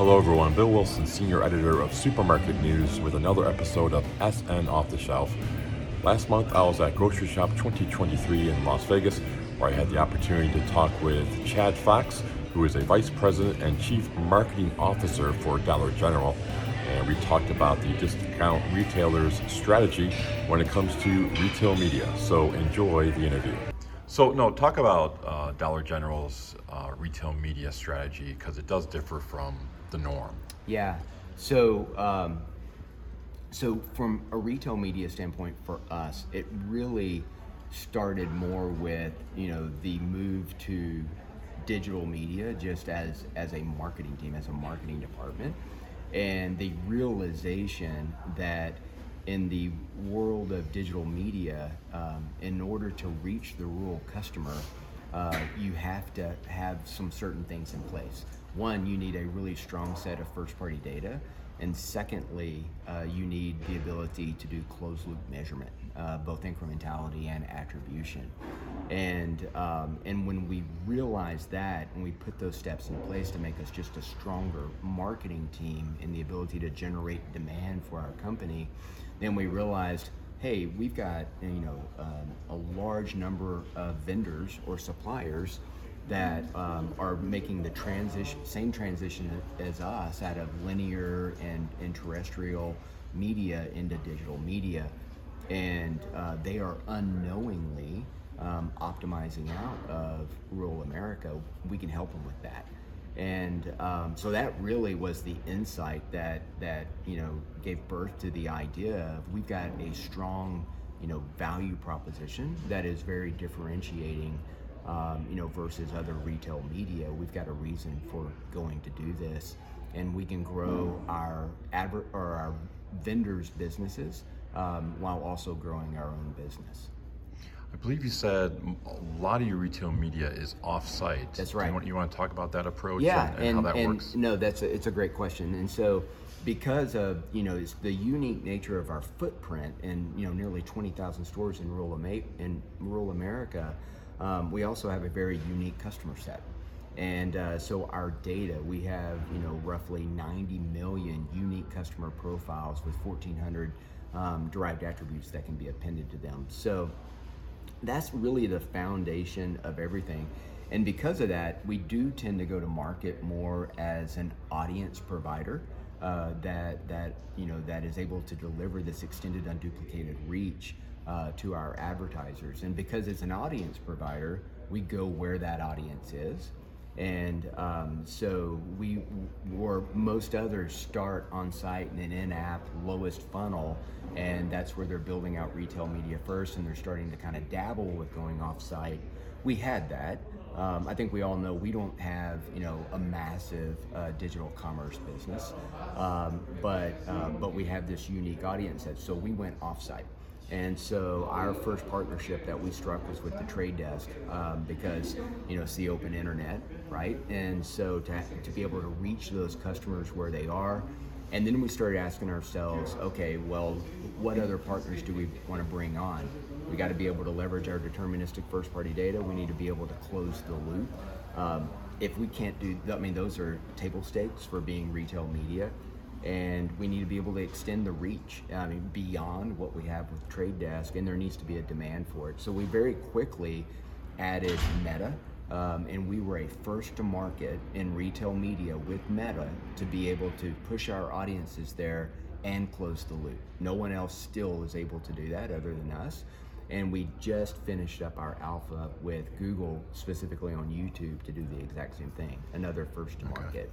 Hello, everyone. Bill Wilson, Senior Editor of Supermarket News, with another episode of SN Off the Shelf. Last month, I was at Grocery Shop 2023 in Las Vegas, where I had the opportunity to talk with Chad Fox, who is a Vice President and Chief Marketing Officer for Dollar General. And we talked about the discount retailers' strategy when it comes to retail media. So enjoy the interview. So, no, talk about uh, Dollar General's uh, retail media strategy because it does differ from the norm. Yeah. So, um, so from a retail media standpoint for us, it really started more with you know the move to digital media just as as a marketing team, as a marketing department, and the realization that in the world of digital media, um, in order to reach the rural customer, uh, you have to have some certain things in place. One, you need a really strong set of first party data. And secondly, uh, you need the ability to do closed loop measurement, uh, both incrementality and attribution. And, um, and when we realized that and we put those steps in place to make us just a stronger marketing team and the ability to generate demand for our company, then we realized hey, we've got you know um, a large number of vendors or suppliers that um, are making the transition, same transition as us out of linear and, and terrestrial media into digital media. And uh, they are unknowingly um, optimizing out of rural America. We can help them with that. And um, so that really was the insight that, that, you know, gave birth to the idea of we've got a strong, you know, value proposition that is very differentiating um, you know, versus other retail media. We've got a reason for going to do this, and we can grow our adver- or our vendors' businesses um, while also growing our own business. I believe you said a lot of your retail media is off-site. That's right. You want, you want to talk about that approach yeah, and, and, and how that and works? No, that's a, it's a great question. And so, because of you know it's the unique nature of our footprint and you know nearly 20,000 stores in rural in rural America, um, we also have a very unique customer set. And uh, so our data, we have you know roughly 90 million unique customer profiles with 1,400 um, derived attributes that can be appended to them. So that's really the foundation of everything. And because of that, we do tend to go to market more as an audience provider uh, that that you know that is able to deliver this extended, unduplicated reach uh, to our advertisers. And because it's an audience provider, we go where that audience is. And um, so we, or most others, start on site in an in app lowest funnel, and that's where they're building out retail media first, and they're starting to kind of dabble with going off site. We had that. Um, I think we all know we don't have, you know, a massive uh, digital commerce business, um, but uh, but we have this unique audience set. So we went offsite. And so our first partnership that we struck was with the Trade Desk um, because you know it's the open internet, right? And so to, to be able to reach those customers where they are, and then we started asking ourselves, okay, well, what other partners do we want to bring on? We got to be able to leverage our deterministic first-party data. We need to be able to close the loop. Um, if we can't do, that, I mean, those are table stakes for being retail media and we need to be able to extend the reach I mean, beyond what we have with Trade Desk, and there needs to be a demand for it. So we very quickly added Meta, um, and we were a first to market in retail media with Meta to be able to push our audiences there and close the loop. No one else still is able to do that other than us. And we just finished up our alpha with Google, specifically on YouTube, to do the exact same thing. Another first to market.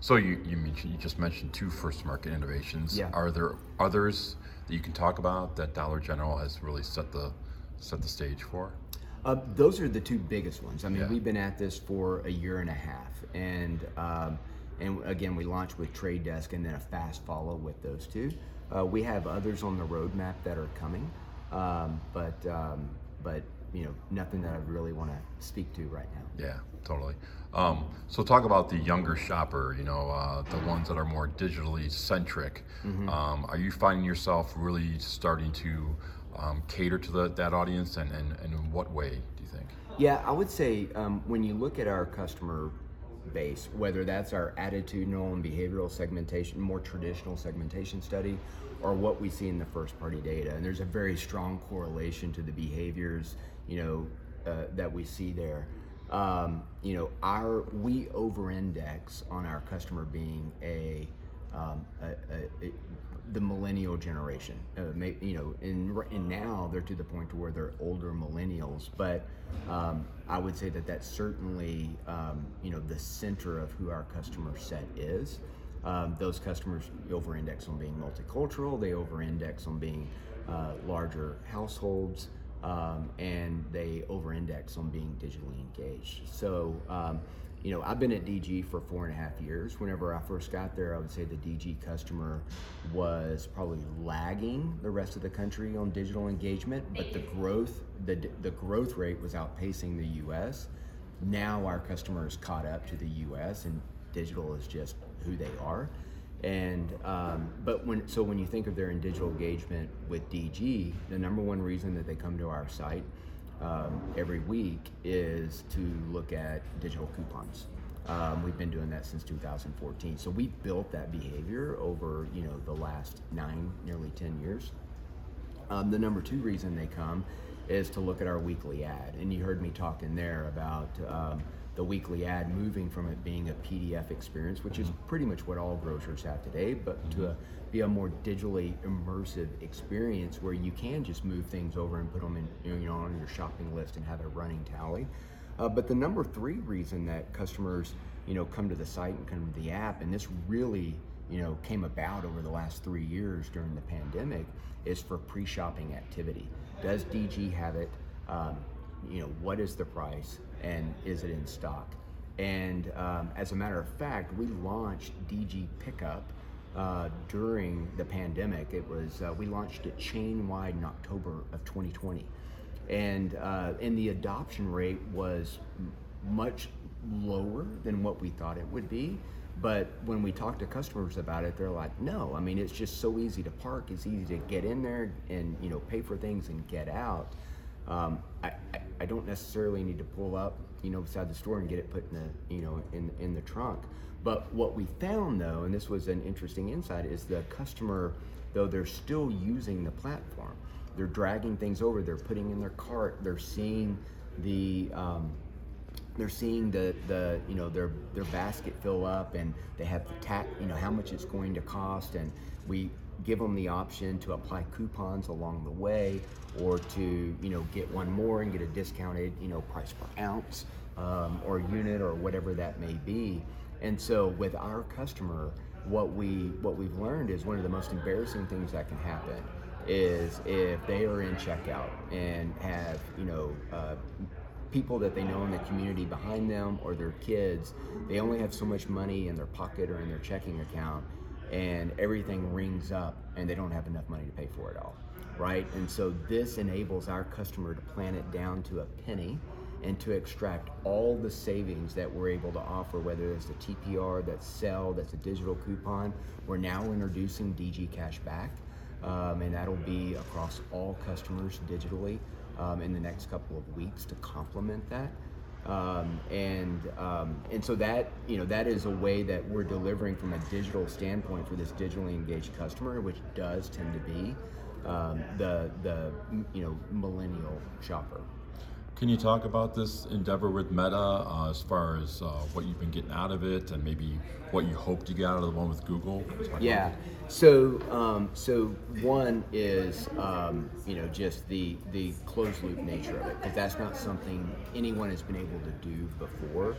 So you you, mentioned, you just mentioned two first market innovations. Yeah. Are there others that you can talk about that Dollar General has really set the set the stage for? Uh, those are the two biggest ones. I mean, Yeah. we've been at this for a year and a half, and um, and again, we launched with Trade Desk, and then a fast follow with those two. Uh, we have others on the roadmap that are coming, um, but um, but you know, nothing that I really want to speak to right now. Yeah, totally. Um, so talk about the younger shopper. You know, uh, the ones that are more digitally centric. Um, are you finding yourself really starting to um, cater to the, that audience, and, and, and in what way do you think? Yeah, I would say um, when you look at our customer base, whether that's our attitudinal and behavioral segmentation, more traditional segmentation study, or what we see in the first party data. And there's a very strong correlation to the behaviors, you know, uh, that we see there. Um, you know, our we over-index on our customer being a, um, a, a, a the millennial generation. Uh, may, you know, and, and now they're to the point where they're older millennials. But um, I would say that that's certainly um, you know the center of who our customer set is. Um, those customers over-index on being multicultural. They over-index on being uh, larger households. Um, and they over-index on being digitally engaged. So um, you know, I've been at DG for four and a half years. Whenever I first got there, I would say the DG customer was probably lagging the rest of the country on digital engagement, but the growth, the, the growth rate was outpacing the US. Now our customers caught up to the US and digital is just who they are. And um, but when so when you think of their digital engagement with DG, the number one reason that they come to our site um, every week is to look at digital coupons. Um, we've been doing that since 2014. So we built that behavior over you know the last nine, nearly 10 years. Um, the number two reason they come is to look at our weekly ad, and you heard me talking there about um, the weekly ad moving from it being a PDF experience, which is pretty much what all grocers have today, but to a, be a more digitally immersive experience where you can just move things over and put them in, you know, on your shopping list and have a running tally. Uh, but the number three reason that customers, you know, come to the site and come to the app, and this really, you know, came about over the last three years during the pandemic, is for pre-shopping activity. Does DG have it? Um, you know, what is the price? and is it in stock? And um, as a matter of fact, we launched DG Pickup uh, during the pandemic. It was uh, we launched it chain wide in October of 2020, and uh, and the adoption rate was much lower than what we thought it would be. But when we talk to customers about it, they're like, "No, I mean it's just so easy to park. It's easy to get in there and you know pay for things and get out." Um, I, I, I, don't necessarily need to pull up, you know, beside the store and get it put in the, you know, in, in the trunk. But what we found though, and this was an interesting insight, is the customer, though they're still using the platform, they're dragging things over, they're putting in their cart, they're seeing the, um, they're seeing the, the you know their their basket fill up and they have the tax you know how much it's going to cost and we give them the option to apply coupons along the way or to you know get one more and get a discounted you know price per ounce um, or unit or whatever that may be. And so with our customer what we what we've learned is one of the most embarrassing things that can happen is if they are in checkout and have you know uh, people that they know in the community behind them or their kids they only have so much money in their pocket or in their checking account and everything rings up and they don't have enough money to pay for it all right? And so this enables our customer to plan it down to a penny and to extract all the savings that we're able to offer whether it's the tpr that's sell that's a digital coupon. We're now introducing dg cash back um, and that'll be across all customers digitally um, in the next couple of weeks to complement that um, and um, and so that you know that is a way that we're delivering from a digital standpoint for this digitally engaged customer, which does tend to be um, the the you know millennial shopper. Can you talk about this endeavor with Meta uh, as far as uh, what you've been getting out of it and maybe what you hope to get out of the one with Google? Yeah. So, um, so one is um, you know just the the closed loop nature of it because that's not something anyone has been able to do before,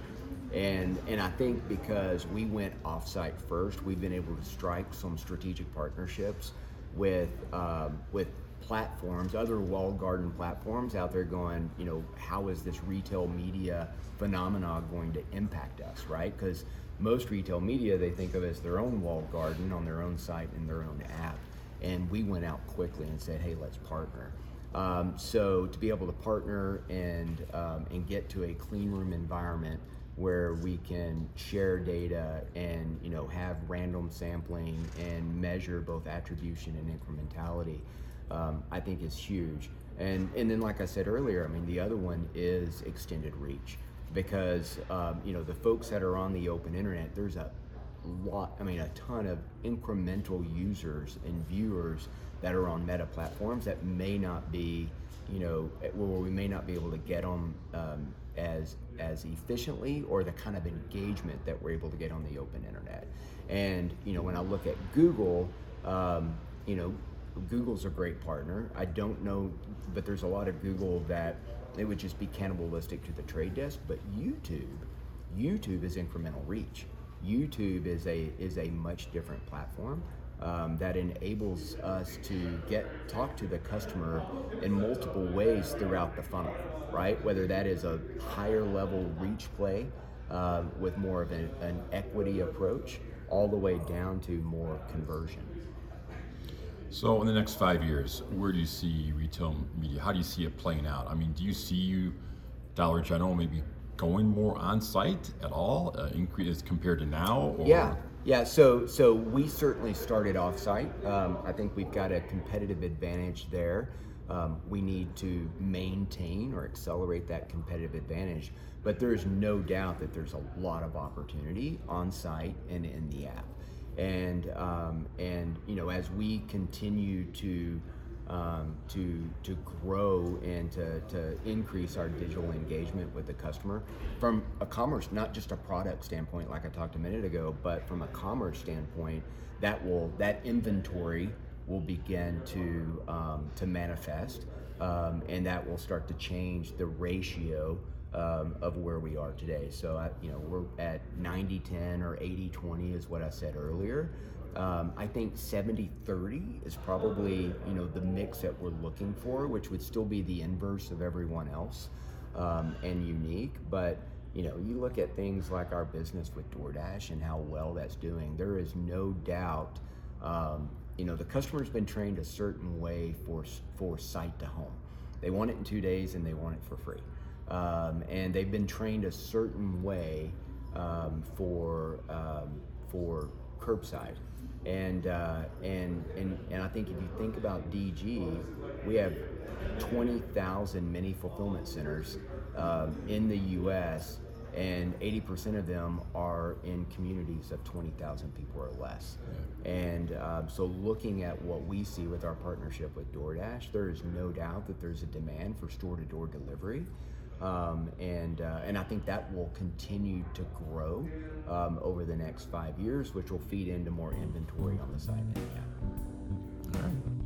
and and I think because we went offsite first, we've been able to strike some strategic partnerships with um, with platforms, other walled garden platforms out there going, you know, how is this retail media phenomenon going to impact us, right? Because most retail media they think of as their own walled garden on their own site and their own app. And we went out quickly and said, hey, let's partner. Um, so to be able to partner and um, and get to a clean room environment where we can share data and you know have random sampling and measure both attribution and incrementality um, I think is huge. And and then like I said earlier, I mean the other one is extended reach. because um, you know the folks that are on the open internet, there's a lot, I mean, a ton of incremental users and viewers that are on meta platforms that may not be, you know, where we may not be able to get them um, as as efficiently or the kind of engagement that we're able to get on the open internet. And you know, when I look at Google, um, you know, Google's a great partner. I don't know, but there's a lot of Google that it would just be cannibalistic to the trade desk. But YouTube, YouTube is incremental reach. YouTube is a is a much different platform um, that enables us to get talk to the customer in multiple ways throughout the funnel, right? Whether that is a higher level reach play uh, with more of an, an equity approach, all the way down to more conversion. So, in the next five years, where do you see retail media? How do you see it playing out? I mean, do you see you, Dollar General, maybe going more on site at all, uh, increase compared to now? Or? Yeah, yeah. So, so we certainly started off site. Um, I think we've got a competitive advantage there. Um, we need to maintain or accelerate that competitive advantage. But there's no doubt that there's a lot of opportunity on site and in the app and um, and you know as we continue to um, to to grow and to, to increase our digital engagement with the customer from a commerce not just a product standpoint like I talked a minute ago but from a commerce standpoint that will that inventory will begin to um, to manifest um, and that will start to change the ratio um, of where we are today. So, I, you know, we're at 90 10 or 80 20 is what I said earlier. Um, I think 70 30 is probably, you know, the mix that we're looking for, which would still be the inverse of everyone else um, and unique. But, you know, you look at things like our business with DoorDash and how well that's doing, there is no doubt. Um, you know, the customer's been trained a certain way for, for site to home. They want it in two days and they want it for free um, and they've been trained a certain way um, for um, for curbside. And, uh, and and and I think if you think about DG, we have 20,000 mini fulfillment centers um, in the U.S. and 80% of them are in communities of 20,000 people or less. Yeah. And um, so, looking at what we see with our partnership with DoorDash, there is no doubt that there's a demand for store-to-door delivery. Um, and uh, and I think that will continue to grow um, over the next five years, which will feed into more inventory on the site. Yeah. All right.